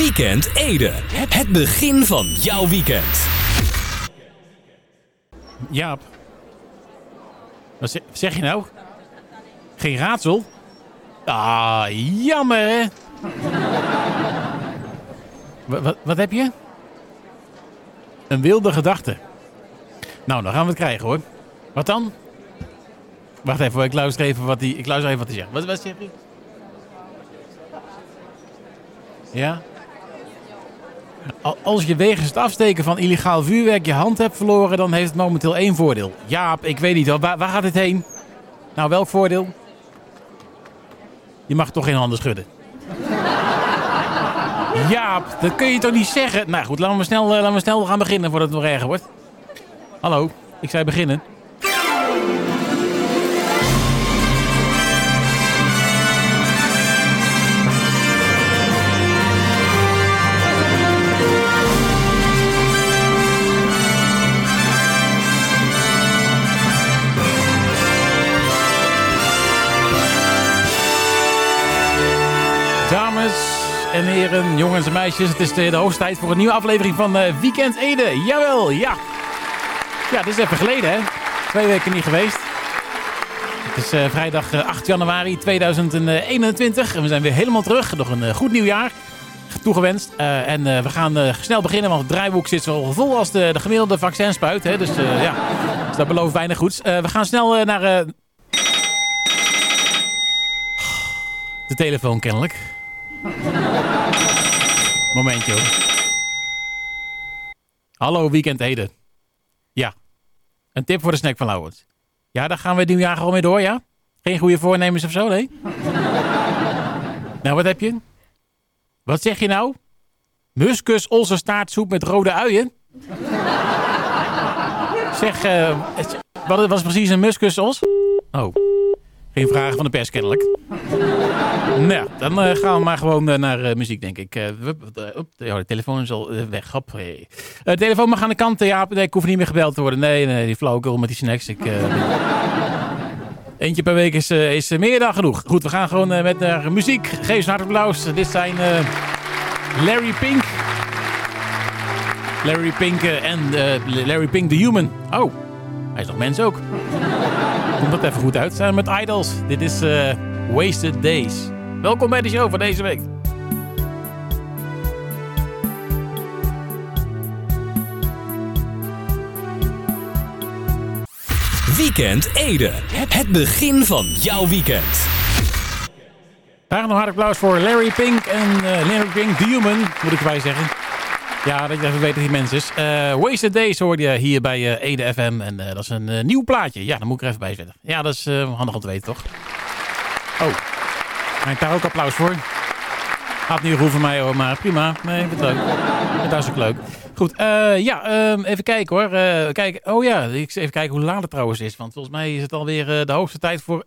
Weekend Ede. Het begin van jouw weekend. Jaap. Wat zeg, je nou? Geen raadsel? Ah, jammer hè? Wa- wat, heb je? Een wilde gedachte. Nou, dan gaan we het krijgen hoor. Wat dan? Wacht even, ik luister even wat hij, ik luister even wat hij zegt. Wat, zegt hij? Ja? Al- Als je wegens het afsteken van illegaal vuurwerk je hand hebt verloren, dan heeft het momenteel één voordeel. Jaap, ik weet niet. Waar, gaat het heen? Nou, welk voordeel? Je mag toch geen handen schudden. Jaap, dat kun je toch niet zeggen? Nou goed, laten we snel, eh, laten we snel gaan beginnen voordat het nog erger wordt. Hallo, ik zei beginnen. Heren, jongens en meisjes, het is de, hoogste tijd voor een nieuwe aflevering van eh, Weekend Ede. Jawel, ja. Ja, dit is even geleden, hè? Twee weken niet geweest. Het is eh, vrijdag eh, 8 januari 2021 en we zijn weer helemaal terug. Nog een eh, goed nieuwjaar toegewenst. Eh, en eh, we gaan eh, snel beginnen, want het draaiboek zit zo vol als de, de gemiddelde vaccinspuit. Hè? Dus eh, ja, dus dat belooft weinig goeds. Eh, we gaan snel eh, naar eh, de telefoon kennelijk. Momentje hoor. Hallo, weekend Ede. Ja. Een tip voor de snack van Lauwert. Ja, daar gaan we het nieuwjaar gewoon mee door, ja? Geen goede voornemens of zo, nee? nou, wat heb je? Wat zeg je nou? Muskus staartsoep met rode uien? zeg, eh, wat was precies een muskus os? Oh, geen vragen van de pers kennelijk. Nou, dan eh, gaan we maar gewoon eh, naar eh, muziek, denk ik. Ja, de telefoon is al weg. Hop, de telefoon mag aan de kant. Ja, ik hoef niet meer gebeld te worden. Nee, nee, die flauwekul met die snacks. Ik, Eentje per week is, is meer dan genoeg. Goed, we gaan gewoon met naar muziek. Geef ze een hartelijk applaus. Dit zijn Larry Pink. Larry Pink en Larry Pink the Human. Oh, hij is nog mens ook. Komt dat even goed uit. Zijn met Idols. Dit is eh, Wasted Days. Welkom bij de show van deze week. Weekend Ede. Het begin van jouw weekend. Daar nog hard applaus voor Larry Pink en eh, Larry Pink the Human, moet ik erbij zeggen. Ja, dat je even weet dat hij mens is. Eh, Wasted Days hoorde je hier bij eh, Ede FM. En eh, dat is een nieuw plaatje. Ja, dan moet ik er even bij zetten. Ja, dat is handig om te weten, toch? Oh, daar ook applaus voor? Had niet voor mij hoor, maar prima. Nee. Dat is ook leuk. Goed, ja, ehm, even kijken hoor. Kijk, oh ja, even kijken hoe laat het trouwens is. Want volgens mij is het alweer de hoogste tijd voor...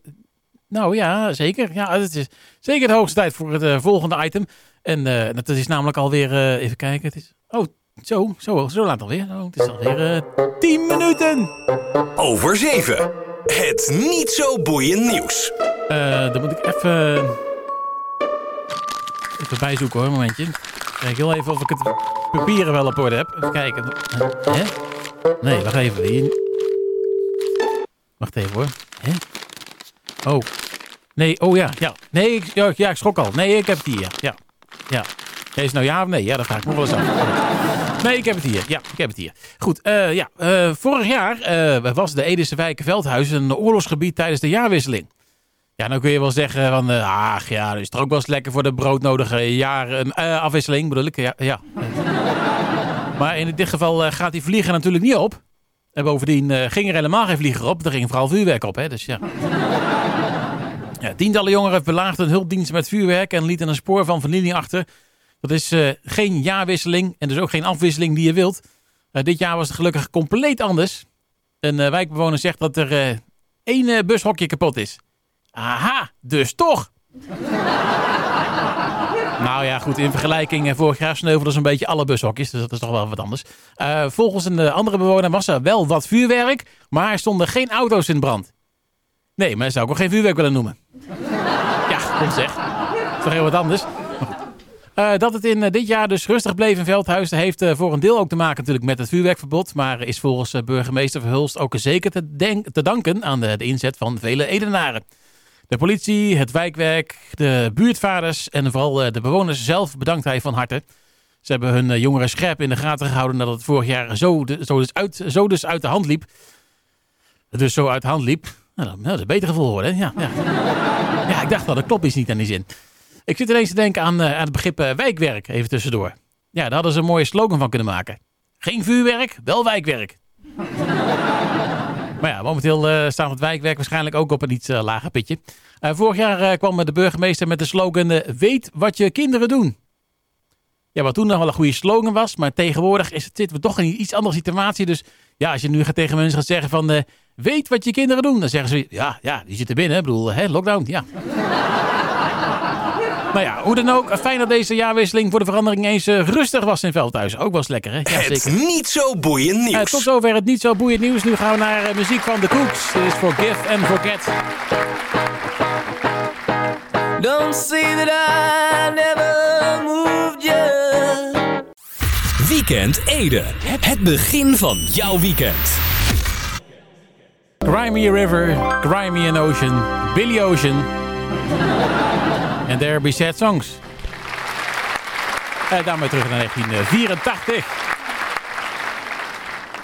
Nou ja, zeker. Ja, het is zeker de hoogste tijd voor het eh, volgende item. En eh, dat is namelijk alweer, eh, even kijken, het is... Oh, zo, zo, zo laat alweer. Oh, het is alweer eh 10 minuten. Over 7. Het niet zo boeiend nieuws. Eh, dan moet ik even... Even bijzoeken hoor, een momentje. Kijk heel even of ik het papieren wel op orde heb. Even kijken. Hè? Nee, wacht even. Hier... Wacht even hoor. Hè? Oh. Nee, oh ja, ja. Nee, ik, ja, ja, ik schrok al. Nee, ik heb het hier. Ja, ja. is nou ja of nee? Ja, dat vraag ik me wel eens af. Nee, ik heb het hier. Ja, ik heb het hier. Goed, eh, ja. eh, vorig jaar eh, was de Edische wijk Veldhuis een oorlogsgebied tijdens de jaarwisseling. Ja, dan kun je wel zeggen van, ach ja, is toch ook wel eens lekker voor de broodnodige jaren, afwisseling bedoel ik. Ja, ja. maar in dit geval gaat die vlieger natuurlijk niet op. En bovendien ging er helemaal geen vlieger op. Er ging vooral vuurwerk op, hè. Dus ja. Ja tientallen jongeren belaagden een hulpdienst met vuurwerk en lieten een spoor van vernieling achter. Dat is eh, geen jaarwisseling en dus ook geen afwisseling die je wilt. Eh, dit jaar was het gelukkig compleet anders. Een eh, wijkbewoner zegt dat er één bushokje kapot is. Aha, dus toch. nou ja, goed, in vergelijking vorig jaar sneuvelden zo'n beetje alle bushokjes. Dus dat is toch wel wat anders. Volgens een andere bewoner was er wel wat vuurwerk, maar er stonden geen auto's in brand. Nee, maar dat zou ik ook geen vuurwerk willen noemen. ja, kom zeg. Dat is toch heel wat anders. Uh, dat het in uh, dit jaar dus rustig bleef in Veldhuis heeft uh, voor een deel ook te maken natuurlijk met het vuurwerkverbod. Maar is volgens burgemeester Verhulst ook zeker te, danken aan de, inzet van vele Edenaren. De politie, het wijkwerk, de buurtvaders en vooral de bewoners zelf bedankt hij van harte. Ze hebben hun jongeren scherp in de gaten gehouden nadat het vorig jaar zo, zo, dus uit, zo dus uit de hand liep. Dus zo uit de hand liep. Nou, nou dat is een beter gevoel worden. Ja, ja. ja, ik dacht wel, dat klopt iets niet aan die zin. Ik zit ineens te denken aan, uh, aan het begrip uh, wijkwerk, even tussendoor. Ja, daar hadden ze een mooie slogan van kunnen maken. Geen vuurwerk, wel wijkwerk. maar ja, momenteel uh, staat het wijkwerk waarschijnlijk ook op een iets lager pitje. vorig jaar kwam de burgemeester met de slogan... weet wat je kinderen doen. Ja, wat toen nog wel een goede slogan was. Maar tegenwoordig is zitten we toch in een iets andere situatie. Dus ja, als je nu gaat tegen mensen gaat zeggen van... weet wat je kinderen doen. Dan zeggen ze, ja, ja die zitten binnen. Ik bedoel, hè, lockdown, ja. Nou ja, hoe dan ook. Fijn dat deze jaarwisseling voor de verandering eens uh, rustig was in Veldhuis. Ook was lekker, hè? Ja, het zeker. niet zo boeiend nieuws. Uh, tot zover het niet zo boeiend nieuws. Nu gaan we naar uh, muziek van The Cooks. Dit is Forgive and Forget. Don't say that I never Weekend Ede. Het begin van jouw weekend. Crimey River, Crimey Ocean, Billy Ocean. En There Be Sad Songs. En daarmee terug naar 1984.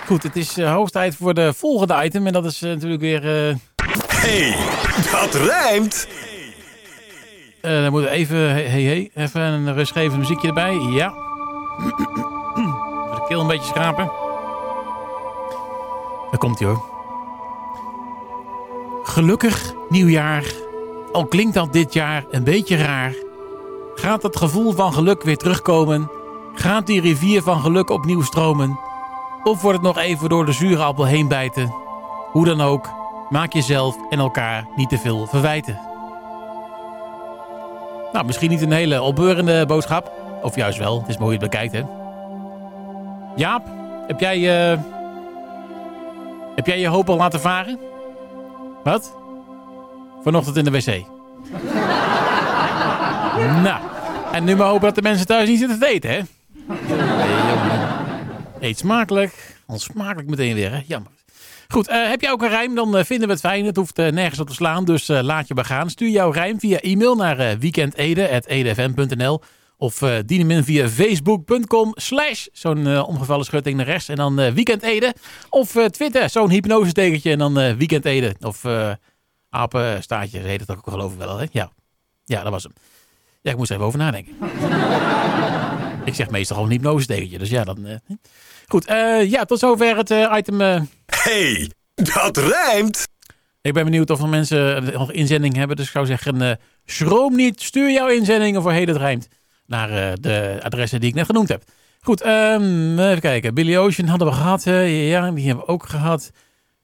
Goed, het is uh, hoogst tijd voor de volgende item. En dat is uh, natuurlijk weer... Uh... Hey, dat rijmt! dan moeten we even, hey, hey, even een rustgevend muziekje erbij. Ja. Keel een beetje schrapen. Daar komt hij hoor. Gelukkig nieuwjaar al klinkt dat dit jaar een beetje raar, gaat het gevoel van geluk weer terugkomen? Gaat die rivier van geluk opnieuw stromen? Of wordt het nog even door de zure appel heen bijten? Hoe dan ook, maak jezelf en elkaar niet te veel verwijten. Nou, misschien niet een hele opbeurende boodschap. Of juist wel, het is mooi je het bekijkt, hè. Jaap, heb jij, uh, heb jij je hoop al laten varen? Wat? Vanochtend in de wc. nou, en nu maar hopen dat de mensen thuis niet zitten te eten, hè? Eet smakelijk. Onsmakelijk meteen weer, hè? Jammer. Goed, uh, heb jij ook een rijm, dan uh, vinden we het fijn. Het hoeft nergens op te slaan, dus laat je begaan. Stuur jouw rijm via e-mail naar weekendede.edfm.nl of dien hem in via facebook.com slash zo'n omgevallen schutting naar rechts en dan weekendede. Of Twitter, zo'n hypnose tekentje en dan weekendede. Of Apenstaartje heet het ook geloof ik wel, hè? Ja. ja, dat was hem. Ja, ik moest er even over nadenken. ik zeg meestal gewoon een hypnose dus ja, dan... Uh, goed, uh, ja, tot zover het uh, item... Hey, dat rijmt! Ik ben benieuwd of er mensen nog inzending hebben, dus ik zou zeggen, schroom niet, stuur jouw inzendingen voor Hey, dat rijmt, naar de adressen die ik net genoemd heb. Goed, um, even kijken. Billy Ocean hadden we gehad. ja, die hebben we ook gehad.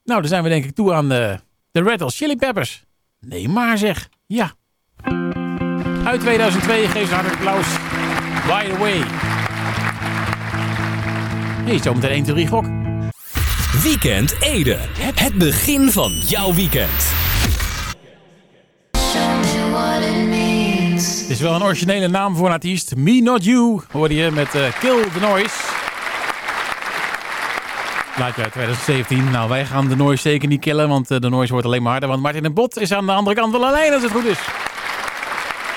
Nou, dan zijn we denk ik toe aan de de Red Hot Chili Peppers. Nee, maar zeg. Ja. Uit 2002 geef ze hartelijk applaus. By the way. Nee, zometeen 1, 2, 3 gok. Weekend Ede. Het begin van jouw weekend. Is wel een originele naam voor een artiest. Me Not You hoorde je met uh, Kill the Noise. Laat je uit 2017. Nou, wij gaan de noise zeker niet killen, want eh, de noise wordt alleen maar harder. Want Martin en Bot is aan de andere kant van de lijn als het goed is.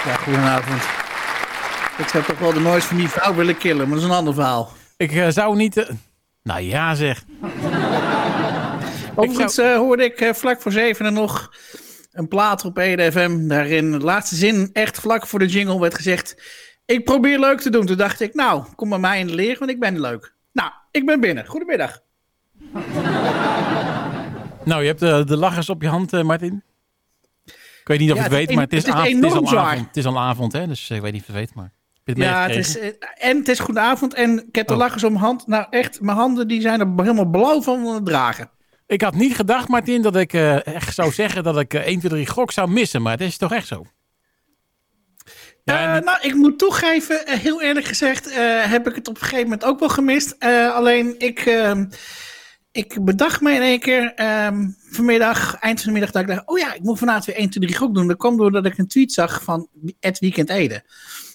Ja, goedenavond. Ik zou toch wel de noise van die vrouw willen killen, maar dat is een ander verhaal. Ik uh, zou niet... Nou ja, zeg. Overigens zou... hoorde ik vlak voor zevenen nog een plaat op EDFM. Daarin de laatste zin, echt vlak voor de jingle, werd gezegd... Ik probeer leuk te doen. Toen dacht ik, nou, kom bij mij in de leer, want ik ben leuk. Nou, ik ben binnen. Goedemiddag. Nou, je hebt de, de lachers op je hand, uh, Martin. Ik weet niet of je het weet, maar het is, het is, avond, het is al avond. Het is al avond, hè? Dus ik weet niet of je het weet, maar... Ja, het is, eh, en het is goedenavond en ik heb de oh. lachers om mijn hand. Nou echt, mijn handen die zijn er helemaal blauw van het dragen. Ik had niet gedacht, Martin, dat ik uh, echt zou zeggen dat ik uh, 1, 2, 3 gok zou missen. Maar het is toch echt zo? Ja, Nou, ik moet toegeven, heel eerlijk gezegd, heb ik het op een gegeven moment ook wel gemist. alleen ik ehm, ik bedacht me in één keer um, vanmiddag, eind van de middag, dat ik dacht, oh ja, ik moet vanavond weer 1, 2, 3 gok doen. Dat kwam doordat ik een tweet zag van het Weekend Ede.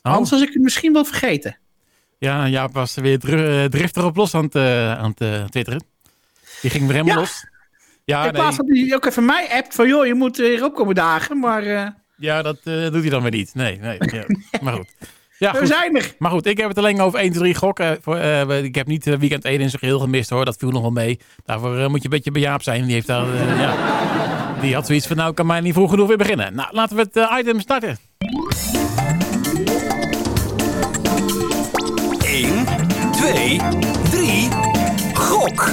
Anders was ik het misschien wel vergeten. Ja, Jaap was weer dr- eh, driftig op los aan het, eh, aan het eh, twitteren. Die ging weer helemaal Ja. los. Ja, in nee, plaats dat hij ook even mij appt van, joh, je moet weer opkomen dagen. Maar eh, ja dat eh, doet hij dan weer niet. Nee, nee. Ja. Maar goed. Ja, we goed. zijn er. Maar goed, ik heb het alleen over 1, 2, 3 gokken. Voor, eh, ik heb niet weekend 1 in zijn geheel gemist hoor. Dat viel nog wel mee. Daarvoor moet je een beetje bij Jaap zijn. Die heeft daar, eh, ja. Die had zoiets van, nou kan mij niet vroeg genoeg weer beginnen. Nou, laten we het item starten. 1, 2, 3, gok!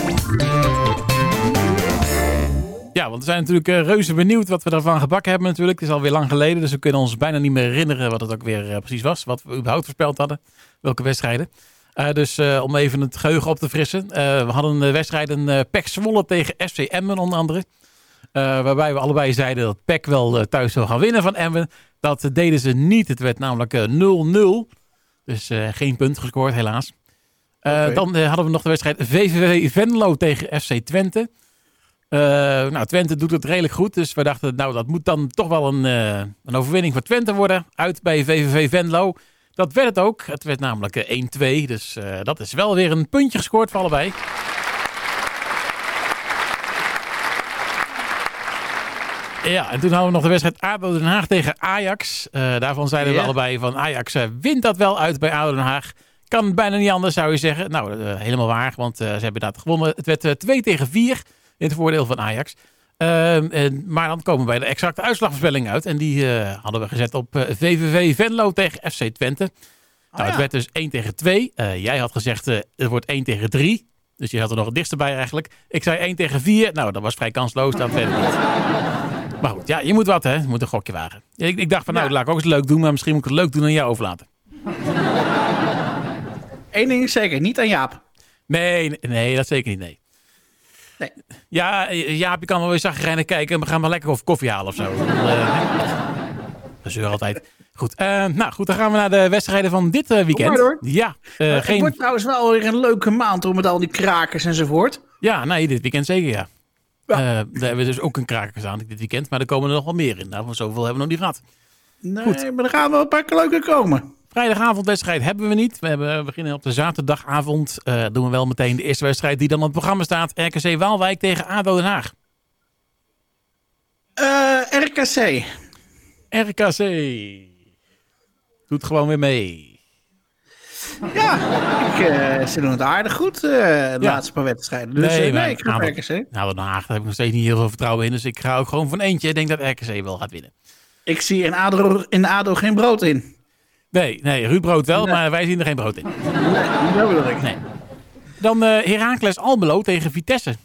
Ja, want we zijn natuurlijk eh, reuze benieuwd wat we daarvan gebakken hebben natuurlijk. Het is alweer lang geleden, dus we kunnen ons bijna niet meer herinneren wat het ook weer eh, precies was. Wat we überhaupt voorspeld hadden. Welke wedstrijden. Eh, dus om even het geheugen op te frissen. we hadden de wedstrijden eh PEC Zwolle tegen FC Emmen onder andere. Waarbij we allebei zeiden dat PEC wel thuis zou gaan winnen van Emmen. Dat deden ze niet. Het werd namelijk eh, 0-0. Dus geen punt gescoord helaas. Dan hadden we nog de wedstrijd VVV Venlo tegen FC Twente. Eh, nou, Twente doet het redelijk goed. Dus we dachten, nou, dat moet dan toch wel een, eh, een overwinning voor Twente worden. Uit bij VVV Venlo. Dat werd het ook. Het werd namelijk eh, 1-2. Dus eh, dat is wel weer een puntje gescoord voor allebei. Ja, en toen hadden we nog de wedstrijd ADO Den Haag tegen Ajax. Daarvan zeiden we allebei van Ajax wint dat wel uit bij ADO Den Haag. Kan bijna niet anders, zou je zeggen. Nou, helemaal waar, want ze hebben inderdaad gewonnen. Het werd eh, 2 tegen 4 in het voordeel van Ajax. Ehm, en, maar dan komen we bij de exacte uitslagvoorspelling uit. En die eh, hadden we gezet op eh, VVV Venlo tegen FC Twente. Nou, ja. Het werd dus 1 tegen 2. Eh, jij had gezegd eh, het wordt 1 tegen 3. Dus je had er nog het dichtste bij eigenlijk. Ik zei 1 tegen 4. Nou, dat was vrij kansloos. Dat weet ik niet. Maar goed, ja, je moet wat hè. Je moet een gokje wagen. Ik, ik dacht van nou, Ja. laat ik ook eens leuk doen. Maar misschien moet ik het leuk doen aan jou overlaten. Eén ding is zeker, niet aan Jaap. Nee, nee, nee, dat zeker niet, nee. Nee. Ja, eh, Jaap, je kan wel weer zagrijnig kijken. en We gaan maar lekker of koffie halen of zo. Dan, eh, Gezeur altijd. Goed, eh, nou goed, dan gaan we naar de wedstrijden van dit eh, weekend. door. Ja, Het geen, wordt trouwens wel weer een leuke maand hoor, met al die krakers enzovoort. ja, nee, dit weekend zeker, ja. Ja. Daar hebben we dus ook een kraker aan dit weekend. Maar er komen er nog wel meer in. Nou, zoveel hebben we nog niet gehad. Nee, Goed. maar er gaan wel een paar leuke komen. Vrijdagavondwedstrijd hebben we niet. We, hebben, we beginnen op de zaterdagavond. Eh, doen we wel meteen de eerste wedstrijd die dan op het programma staat. RKC Waalwijk tegen ADO Den Haag. Eh, RKC. RKC. Doet gewoon weer mee. Ja, ik, eh, ze doen het aardig goed de laatste paar wedstrijden. Dus Nee, ik ga nou, RKC. Nou, Den Haag, daar heb ik nog steeds niet heel veel vertrouwen in. Dus ik ga ook gewoon van eentje. Ik denk dat RKC wel gaat winnen. Ik zie in ADO, in ADO geen brood in. Nee, nee Ruud Brood wel, Nee. maar wij zien er geen brood in. Nee, dat bedoel ik. Nee. Dan eh Heracles Almelo tegen Vitesse.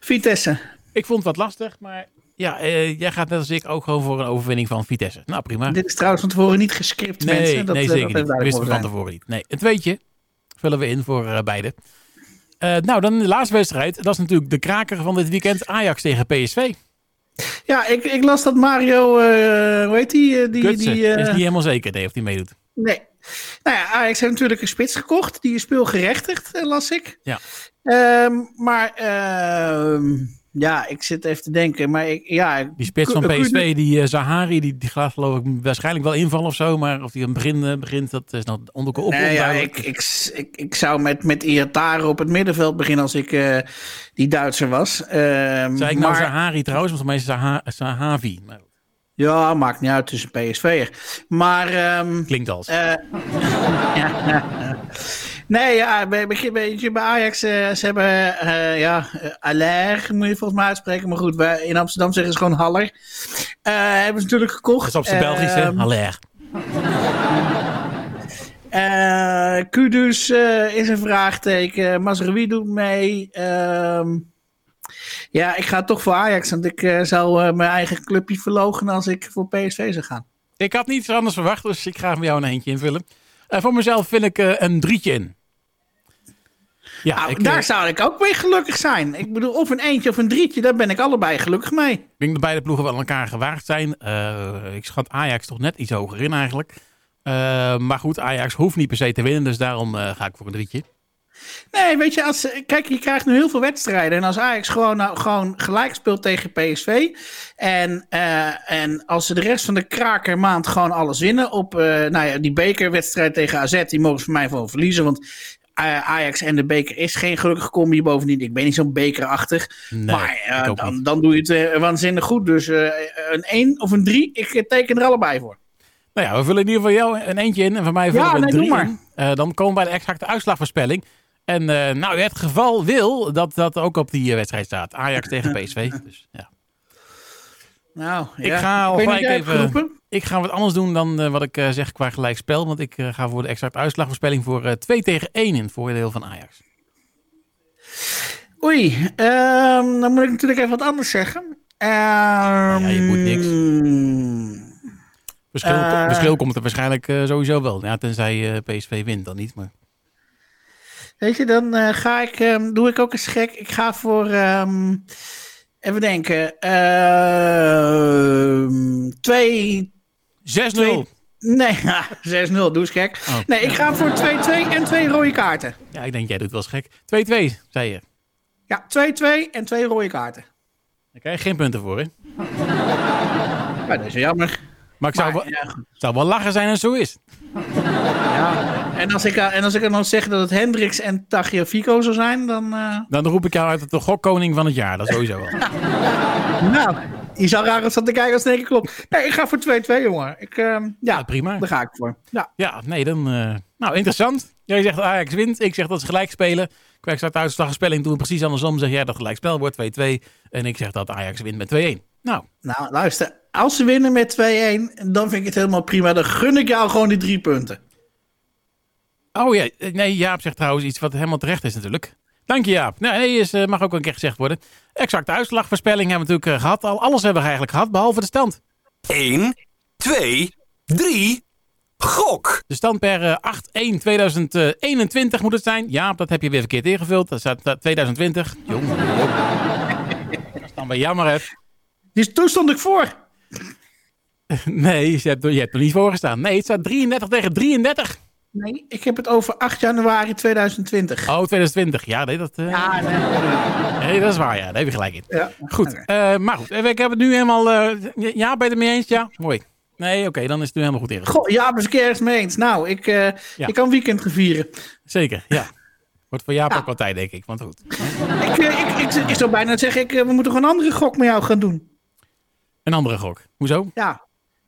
Vitesse. Ik vond het wat lastig, maar ja, eh, jij gaat net als ik ook gewoon voor een overwinning van Vitesse. Nou, prima. Dit is trouwens van tevoren niet gescript, Nee, mensen. Dat, nee eh, zeker dat niet. We wisten mogen van tevoren niet. Nee, een tweetje vullen we in voor eh, beide. Eh, nou, dan de laatste wedstrijd. Dat is natuurlijk de kraker van dit weekend. Ajax tegen PSV. Ja, ik, ik las dat Mario, eh, hoe heet die? eh, die, Gutsen die eh, is niet helemaal zeker nee, of hij meedoet. Nee. Nou ja, Ajax heeft natuurlijk een spits gekocht. Die is speelgerechtigd, eh, las ik. Ja. Ehm, maar ehm, ja, ik zit even te denken. Maar ik, ja, Die spits van PSV, die eh, Zahari, die, die gaat geloof ik waarschijnlijk wel invallen of zo. Maar of hij aan het begin eh, begint, dat is nog onder op. Nee, ja, ik, ik, ik, ik zou met, met Iatare op het middenveld beginnen als ik eh, die Duitser was. Ehm, Zei ik nou maar, Zahari trouwens, want mij is Zaha, Zahavi. Maar Ja, maakt niet uit tussen PSV'er. Maar ehm, klinkt als. Eh, nee, ja, bij, bij, Ajax, eh, ze hebben, eh, ja, uh, Aller moet je volgens mij uitspreken. Maar goed, wij, in Amsterdam zeggen ze gewoon Haller. Eh, hebben ze natuurlijk gekocht. dat is op zijn Belgisch, hè? Ehm, Haller. eh, Kudus eh, is een vraagteken. Mazraoui doet mee. Ehm, ja, ik ga toch voor Ajax. Want ik eh, zou eh, mijn eigen clubje verlogen als ik voor PSV zou gaan. Ik had niets anders verwacht, dus ik ga voor jou een eentje invullen. Eh, voor mezelf vind ik eh, een drietje in. Ja, Nou, ik, daar eh, zou ik ook mee gelukkig zijn. Ik bedoel, of een eentje of een drietje, daar ben ik allebei gelukkig mee. ik denk dat beide ploegen wel aan elkaar gewaagd zijn. Ik schat Ajax toch net iets hoger in eigenlijk. Maar goed, Ajax hoeft niet per se te winnen, dus daarom ga ik voor een drietje. Nee, weet je, als, kijk, je krijgt nu heel veel wedstrijden. En als Ajax gewoon, nou, gewoon gelijk speelt tegen PSV. En, eh, en als ze de rest van de krakermaand gewoon alles winnen. Op uh, nou ja, die bekerwedstrijd tegen AZ, die mogen ze voor mij gewoon verliezen. Want uh, Ajax en de beker is geen gelukkige combi. Bovendien, ik ben niet zo'n bekerachtig. Nee, maar dan, dan doe je het waanzinnig goed. Dus een 1 of een 3, ik teken er allebei voor. Nou ja, we vullen in ieder geval jou een eentje in en van mij vullen Ja, we een nee, drie in. Dan komen we bij de exacte uitslagvoorspelling. En uh, nou, het geval wil dat dat ook op die uh, wedstrijd staat. Ajax tegen PSV. Dus, ja. Nou, ik ja. ga al Ik weet niet, gelijk even. Ik ga wat anders doen dan uh, wat ik uh, zeg qua gelijkspel. Want ik ga voor de exacte uitslagvoorspelling voor uh, 2 tegen 1 in het voordeel van Ajax. Oei, um, dan moet ik natuurlijk even wat anders zeggen. Um, ja, je moet niks. Verschil, Eh. verschil komt er waarschijnlijk sowieso wel. Ja, tenzij PSV wint dan niet. Maar... Weet je, dan uh, ga ik, um, doe ik ook eens gek. Ik ga voor, um, even denken, uh, twee... 6-0. Nee, 6-0, doe eens gek. Oh. Nee, ik ga voor 2-2 en twee rode kaarten. Ja, ik denk jij doet wel eens gek. 2-2, zei je. Ja, 2-2 en twee rode kaarten. Daar krijg je geen punten voor, hè? Dat is jammer. Maar ik zou, Maar, wel, ja, zou wel lachen zijn als zo is. ja. En, als ik, en als ik dan zeg dat het Hendricks en Tagliafico zou zijn, dan... Uh... Dan roep ik jou uit de gokkoning van het jaar. Dat sowieso wel. nou, je zou raar als dat te kijken als het keer klopt. Nee, ik ga voor 2-2, jongen. Ik, uh, ja, ja, prima. Daar ga ik voor. Ja, ja nee, dan... Uh, nou, interessant. Jij zegt dat Ajax wint. Ik zeg dat ze gelijk spelen. Kwijt staat uitslagspelling doen we precies andersom. Zeg jij dat gelijk spel wordt 2-2. En ik zeg dat Ajax wint met 2-1. Nou. Nou, luister. Als ze winnen met 2-1, dan vind ik het helemaal prima. Dan gun ik jou gewoon die drie punten. Oh ja, nee, Jaap zegt trouwens iets wat helemaal terecht is natuurlijk. Dank je Jaap. Nee, is, uh, mag ook een keer gezegd worden. Exacte uitslagvoorspelling hebben we natuurlijk uh, gehad. Al, alles hebben we eigenlijk gehad, behalve de stand. 1, 2, 3, gok. De stand per uh, 8-1-2021 moet het zijn. Jaap, dat heb je weer verkeerd ingevuld. Dat staat 2020. Jong. Dat is dan bij jammer, hè. Dus toen stond ik voor. Nee, je hebt, je hebt er niet voor gestaan. Nee, het staat 33 tegen 33. Nee, ik heb het over 8 januari 2020. Oh, 2020. Ja, nee, dat, uh... ja, nee, nee, dat is waar. Ja, daar heb je gelijk in. Ja. Goed, okay. uh, maar goed. Ik heb het nu helemaal... Uh, ja, ben je het mee eens? Ja, mooi. Nee, oké, okay, dan is het nu helemaal goed. Goh, ja, ben ik ergens mee eens. Nou, ik, ja. ik kan weekend vieren. Zeker, ja. Wordt voor Jaap ja. ook wel tijd, denk ik. Want goed. ik, ik, ik, ik, zou bijna zeggen, ik, we moeten gewoon een andere gok met jou gaan doen. Een andere gok? Hoezo? Ja.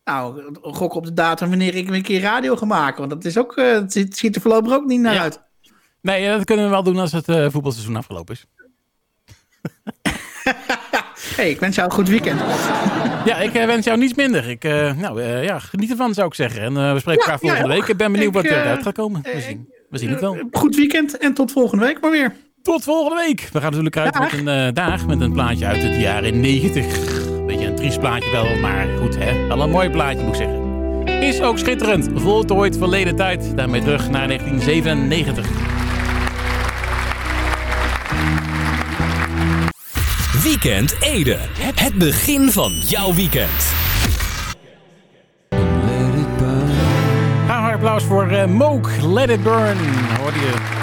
Nou, gok op de datum wanneer ik een keer radio ga maken. Want dat is ook, uh, het ziet er voorlopig ook niet naar ja. uit. Nee, dat kunnen we wel doen als het uh, voetbalseizoen afgelopen is. hey, ik wens jou een goed weekend. ja, ik uh, wens jou niets minder. Ik, nou, ja, geniet ervan zou ik zeggen. En we spreken ja, elkaar volgende ja, week. Ik ben benieuwd ik, wat eruit gaat komen. We zien, we zien het wel. Goed weekend en tot volgende week maar weer. Tot volgende week. We gaan natuurlijk uit dag. met een dag met een plaatje uit het jaren 90 beetje een triest plaatje wel, maar goed hè. Wel een mooi plaatje moet ik zeggen. Is ook schitterend. Voltooid verleden tijd. Daarmee terug naar 1997. Weekend Ede. Het begin van jouw weekend. Graag applaus voor uh, Mook. Let It Burn. Hoorde je.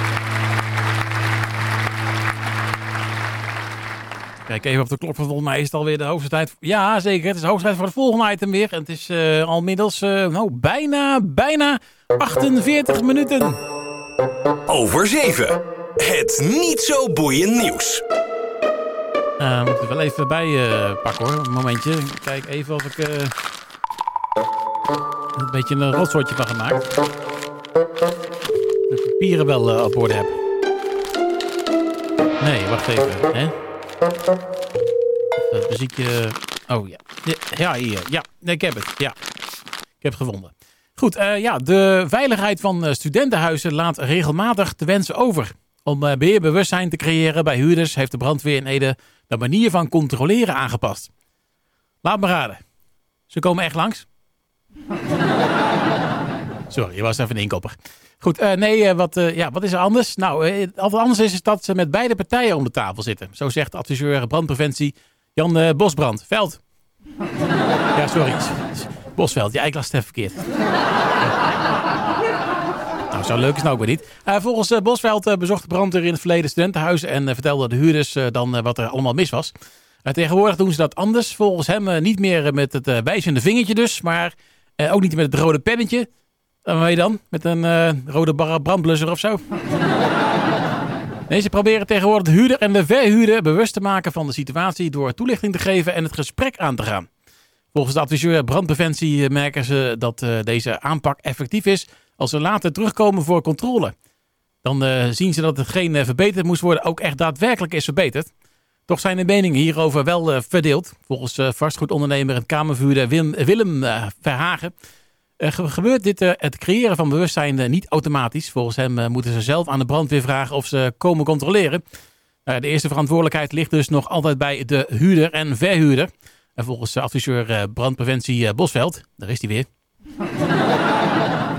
Kijk even op de klok, volgens mij is het alweer de hoogste tijd. Ja, zeker. Het is de hoogste tijd voor het volgende item weer. En het is uh, al middels uh, nou, bijna, bijna 48 minuten. Over 7. Het niet zo boeiend nieuws. Uh, moet er wel even bij uh, pakken hoor. Een momentje. Kijk even of ik een beetje een rotsoortje van gemaakt. De papieren wel op orde heb. Nee, wacht even. Hè? Dat muziekje. Oh ja. Ja, hier. Ja, ik heb het. Ja. Ik heb gevonden. Goed, uh, ja, de veiligheid van studentenhuizen laat regelmatig te wensen over. Om uh, beheerbewustzijn te creëren bij huurders heeft de brandweer in Ede de manier van controleren aangepast. Laat me raden. Ze komen echt langs? Sorry, je was even een inkopper. Goed, uh, nee, uh, wat, uh, ja, wat is er anders? Nou, wat anders is, is dat ze met beide partijen om de tafel zitten. Zo zegt adviseur brandpreventie Jan Bosbrand. Veld. ja, sorry. Bosveld. Ja, ik las het even verkeerd. nou, zo leuk is het nou ook weer niet. Eh, volgens eh, Bosveld eh, bezocht de brandweer in het verleden studentenhuizen en eh, vertelde de huurders eh, dan eh, wat er allemaal mis was. Eh, tegenwoordig doen ze dat anders. Volgens hem eh, niet meer eh, met het eh, wijzende vingertje dus, maar eh, ook niet met het rode pennetje. Weet je dan? Met een eh, rode brandblusser of zo. Nee, ze proberen tegenwoordig de huurder en de verhuurder bewust te maken van de situatie door toelichting te geven en het gesprek aan te gaan. Volgens de adviseur brandpreventie merken ze dat eh, deze aanpak effectief is als ze later terugkomen voor controle. Dan eh, zien ze dat hetgeen verbeterd moest worden ook echt daadwerkelijk is verbeterd. Toch zijn de meningen hierover wel verdeeld. Volgens vastgoedondernemer en kamervuurder Willem Verhagen ge- gebeurt dit, eh, het creëren van bewustzijn eh, niet automatisch. Volgens hem eh, moeten ze zelf aan de brandweer vragen of ze komen controleren. Eh, de eerste verantwoordelijkheid ligt dus nog altijd bij de huurder en verhuurder. En volgens eh, adviseur eh, brandpreventie eh, Bosveld, daar is hij weer,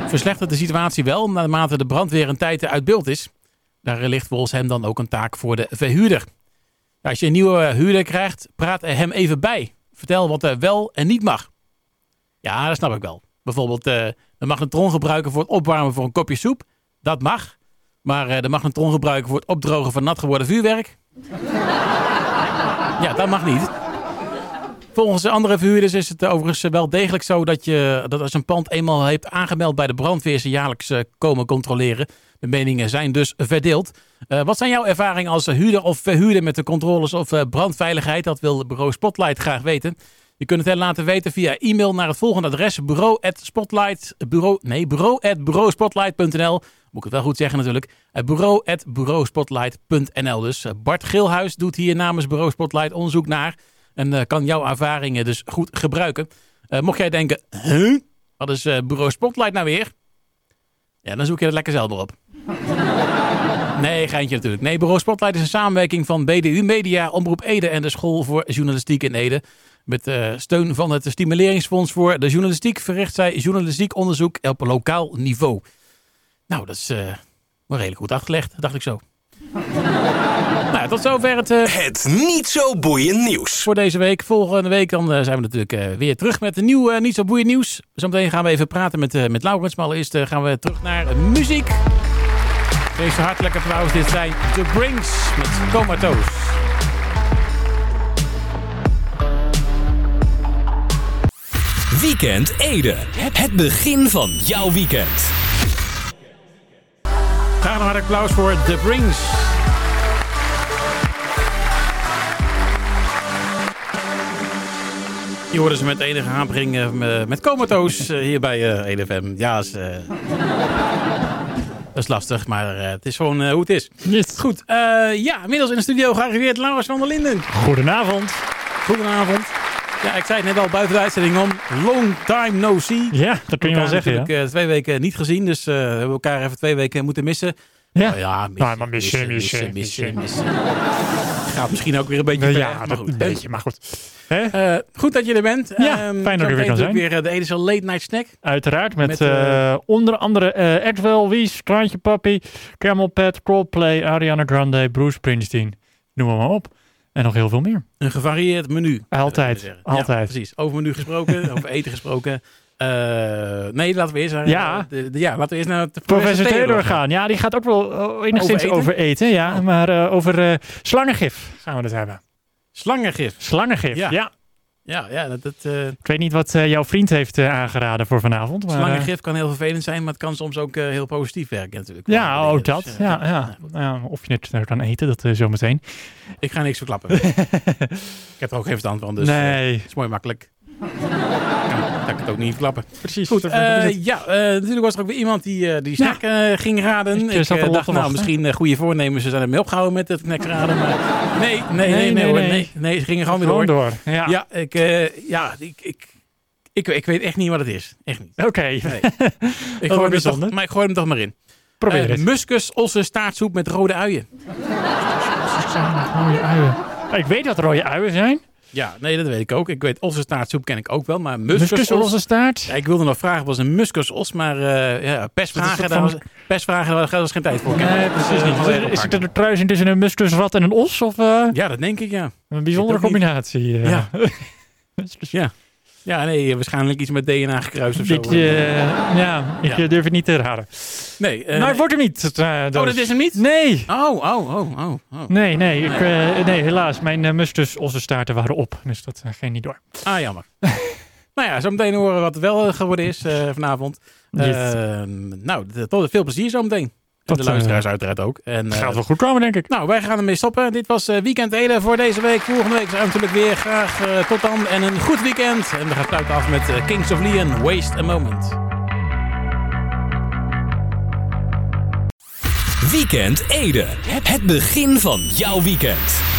verslechtert de situatie wel naarmate de brandweer een tijd uit beeld is. Daar ligt volgens hem dan ook een taak voor de verhuurder. Als je een nieuwe huurder krijgt, praat hem even bij. Vertel wat er wel en niet mag. Ja, dat snap ik wel. Bijvoorbeeld eh, de magnetron gebruiken voor het opwarmen voor een kopje soep. Dat mag. Maar eh, de magnetron gebruiken voor het opdrogen van nat geworden vuurwerk. ja, dat mag niet. Volgens de andere verhuurders is het overigens wel degelijk zo dat, je, dat als een pand eenmaal heeft aangemeld bij de brandweer ze jaarlijks eh, komen controleren. De meningen zijn dus verdeeld. Eh, wat zijn jouw ervaringen als huurder of verhuurder met de controles of eh, brandveiligheid? Dat wil bureau Spotlight graag weten. Je kunt het hen laten weten via e-mail naar het volgende adres: bureau@spotlight bureau nee bureau@bureauspotlight.nl. Moet ik het wel goed zeggen natuurlijk. Eh, bureau@bureauspotlight.nl. Dus eh, Bart Gilhuis doet hier namens Bureau Spotlight onderzoek naar en eh, kan jouw ervaringen dus goed gebruiken. Mocht jij denken, huh? wat is eh, Bureau Spotlight nou weer? Ja, dan zoek je het lekker zelf op. Nee, geintje natuurlijk. Nee, Bureau Spotlight is een samenwerking van BDU Media, Omroep Ede en de School voor Journalistiek in Ede. Met eh, steun van het Stimuleringsfonds voor de Journalistiek verricht zij journalistiek onderzoek op lokaal niveau. Nou, dat is eh, wel redelijk goed uitgelegd, dacht ik zo. nou, tot zover het eh, Het niet zo boeiend nieuws. voor deze week. Volgende week dan, zijn we natuurlijk weer terug met een nieuw, niet zo boeiend nieuws. Zometeen gaan we even praten met, met Laurens. Maar allereerst eh, gaan we terug naar muziek. Wees zo hartelijk applaus. Dit zijn The Brings met Comatose. Weekend Ede. Het begin van jouw weekend. Graag nog een applaus voor The Brings. Je hoorde ze met enige aanbreng eh, me- met Comatose eh, hier bij eh EDFM. Ja, is, eh, dat is lastig, maar eh, het is gewoon hoe het is. Goed, eh, ja, inmiddels in de studio gearriveerd Laurens van der Linden. Goedenavond. Goedenavond. Ja, ik zei het net al buiten de uitzending om. Long time no see. Ja, dat kun je wel zeggen, ja. natuurlijk, eh, twee weken niet gezien, dus eh, we hebben elkaar even twee weken moeten missen. Ja, Oh ja, missen, Nou, maar missen, missen, missen, missen. Gaat misschien ook weer een beetje ja, maar goed. een beetje, maar goed. Eh, goed dat je er bent. Ja, Ehm, fijn dat ik er weer kan zijn. weer de Edison Late Night Snack. Uiteraard met, Met, onder andere eh Edwell, Wies, Kraantje Papi, Camel Pet, Coldplay, Ariana Grande, Bruce Springsteen. Noem maar op. En nog heel veel meer. Een gevarieerd menu. Altijd, altijd. Ja, precies. Over menu gesproken, over eten gesproken. Eh, nee, laten we eerst naar, Ja. de, de- ja, laten we eerst naar de Professor Theodor gaan. Ja, die gaat ook wel eh, enigszins Over over eten? ja. Oh. Maar eh, over eh, slangengif gaan we het hebben. Slangengif. Slangengif, Ja. ja. Ja, ja dat, dat, eh, Ik weet niet wat eh, jouw vriend heeft eh, aangeraden voor vanavond. Maar, eh, slangengif kan heel vervelend zijn, maar het kan soms ook heel positief werken natuurlijk. ja, ook dat. ja, ja. Ja, of je het er kan eten, dat zometeen. Ik ga niks verklappen. ik heb er ook geen verstand van, dus nee, het is mooi makkelijk. Kan, kan ik het ook niet verklappen. precies. Goed, Dat- eh, dat ja, eh, natuurlijk was er ook weer iemand die, eh, die snack eh, ging raden. Ik, Ik, dacht, nou, misschien goede voornemens. Ze zijn ermee opgehouden met het snack raden. Maar nee, nee, nee, nee, nee, nee. nee, nee, ze gingen gewoon weer Gewoon door. door. Ja. Ja, ik, eh, ja ik, ik, ik, ik weet echt niet wat het is. Echt niet. Oké, Nee. ik, gooi hem toch, maar ik gooi hem toch maar in. probeer het. muskus, ossen, staartsoep met rode uien. Rode uien. Ik weet dat er rode uien zijn. Ja, nee, dat weet ik ook. Ik weet ossen, staartsoep ken ik ook wel. Maar muskus, Muskus, os- roze staart. Ja, ik wilde nog vragen, was een muskusos, maar eh ja, persvragen, daar was, persvragen, daar was geen tijd voor. Nee, precies niet. Is, het pakken. een kruising tussen een muskusrat en een os? Of eh, Ja, dat denk ik, ja. een bijzondere combinatie? eh? Ja. Muskus. Ja. Ja, nee, waarschijnlijk iets met DNA gekruist of zo. Dit, eh, ja, ik Ja. eh, durf het niet te raden. nee, eh, maar het wordt hem niet. Oh, dat is hem niet? Nee. Oh, oh, oh, oh. oh. Nee, nee, ik, eh, nee, helaas. Mijn uh, mustus, onze staarten waren op. Dus dat ging niet door. Ah, jammer. nou ja, zo meteen horen wat wel geworden is eh, vanavond. Yes. Eh, nou, tot veel plezier zo meteen. En Tot, de luisteraars eh, uiteraard ook. En, eh, Gaat wel goed komen, denk ik. Nou, wij gaan ermee stoppen. Dit was eh, Weekend Ede voor deze week. Volgende week zijn we natuurlijk weer. Graag eh, tot dan en een goed weekend. En we gaan sluiten af met eh, Kings of Leon, Waste a Moment. Weekend Ede. Het begin van jouw weekend.